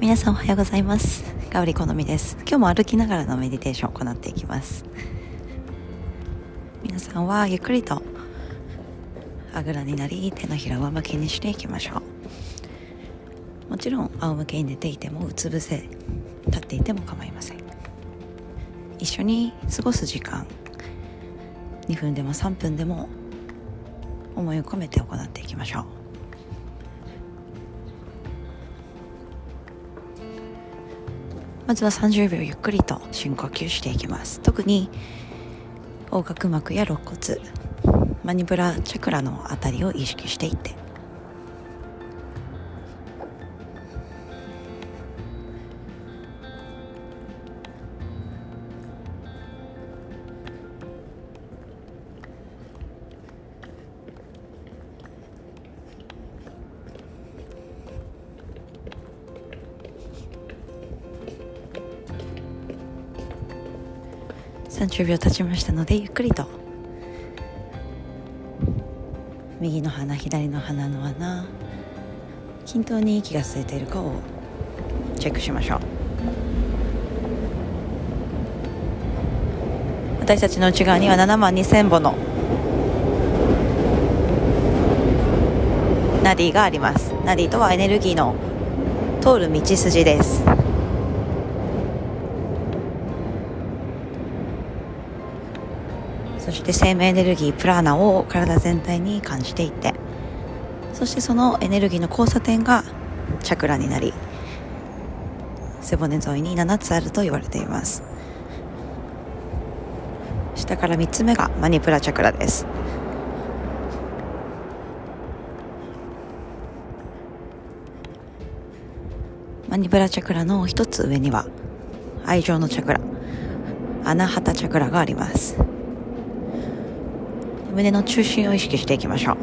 皆さんおはようございます。ガオリ好みです。今日も歩きながらのメディテーションを行っていきます。皆さんはゆっくりとあぐらになり手のひらを上向きにしていきましょう。もちろん仰向けに寝ていてもうつ伏せ立っていても構いません。一緒に過ごす時間。2分でも3分でも思いを込めて行っていきましょう。まずは30秒ゆっくりと深呼吸していきます。特に横隔膜や肋骨マニブラチャクラのあたりを意識していって。30秒経ちましたのでゆっくりと。右の鼻左の鼻の穴。均等に息が吸えているかをチェックしましょう。私たちの内側には7万2000本のナディがあります。ナディとはエネルギーの通る道筋です。そして生命エネルギープラーナを体全体に感じていってそしてそのエネルギーの交差点がチャクラになり背骨沿いに7つあると言われています。下から3つ目がマニプラチャクラです。マニプラチャクラの一つ上には愛情のチャクラアナハタチャクラがあります。胸の中心を意識していきましょう。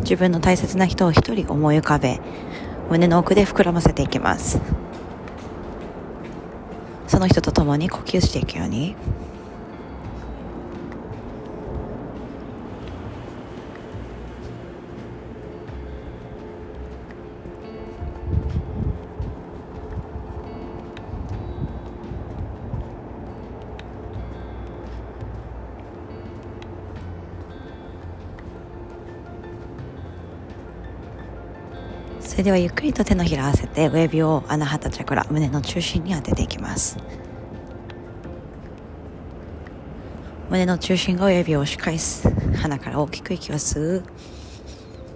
自分の大切な人を一人思い浮かべ胸の奥で膨らませていきます。その人と共に呼吸していくように。それではゆっくりと手のひら合わせて親指を穴旗チャクラ胸の中心に当てていきます。胸の中心が親指を押し返す鼻から大きく息を吸う。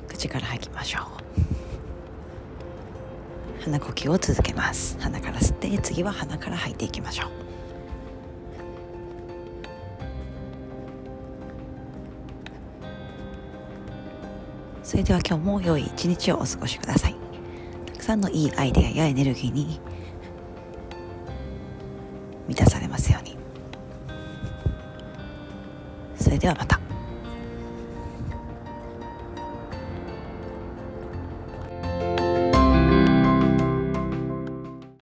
口から吐きましょう。鼻呼吸を続けます。鼻から吸って次は鼻から吐いていきましょう。それでは今日も良い一日をお過ごしください。たくさんのいいアイデアやエネルギーに満たされますように。それではまた。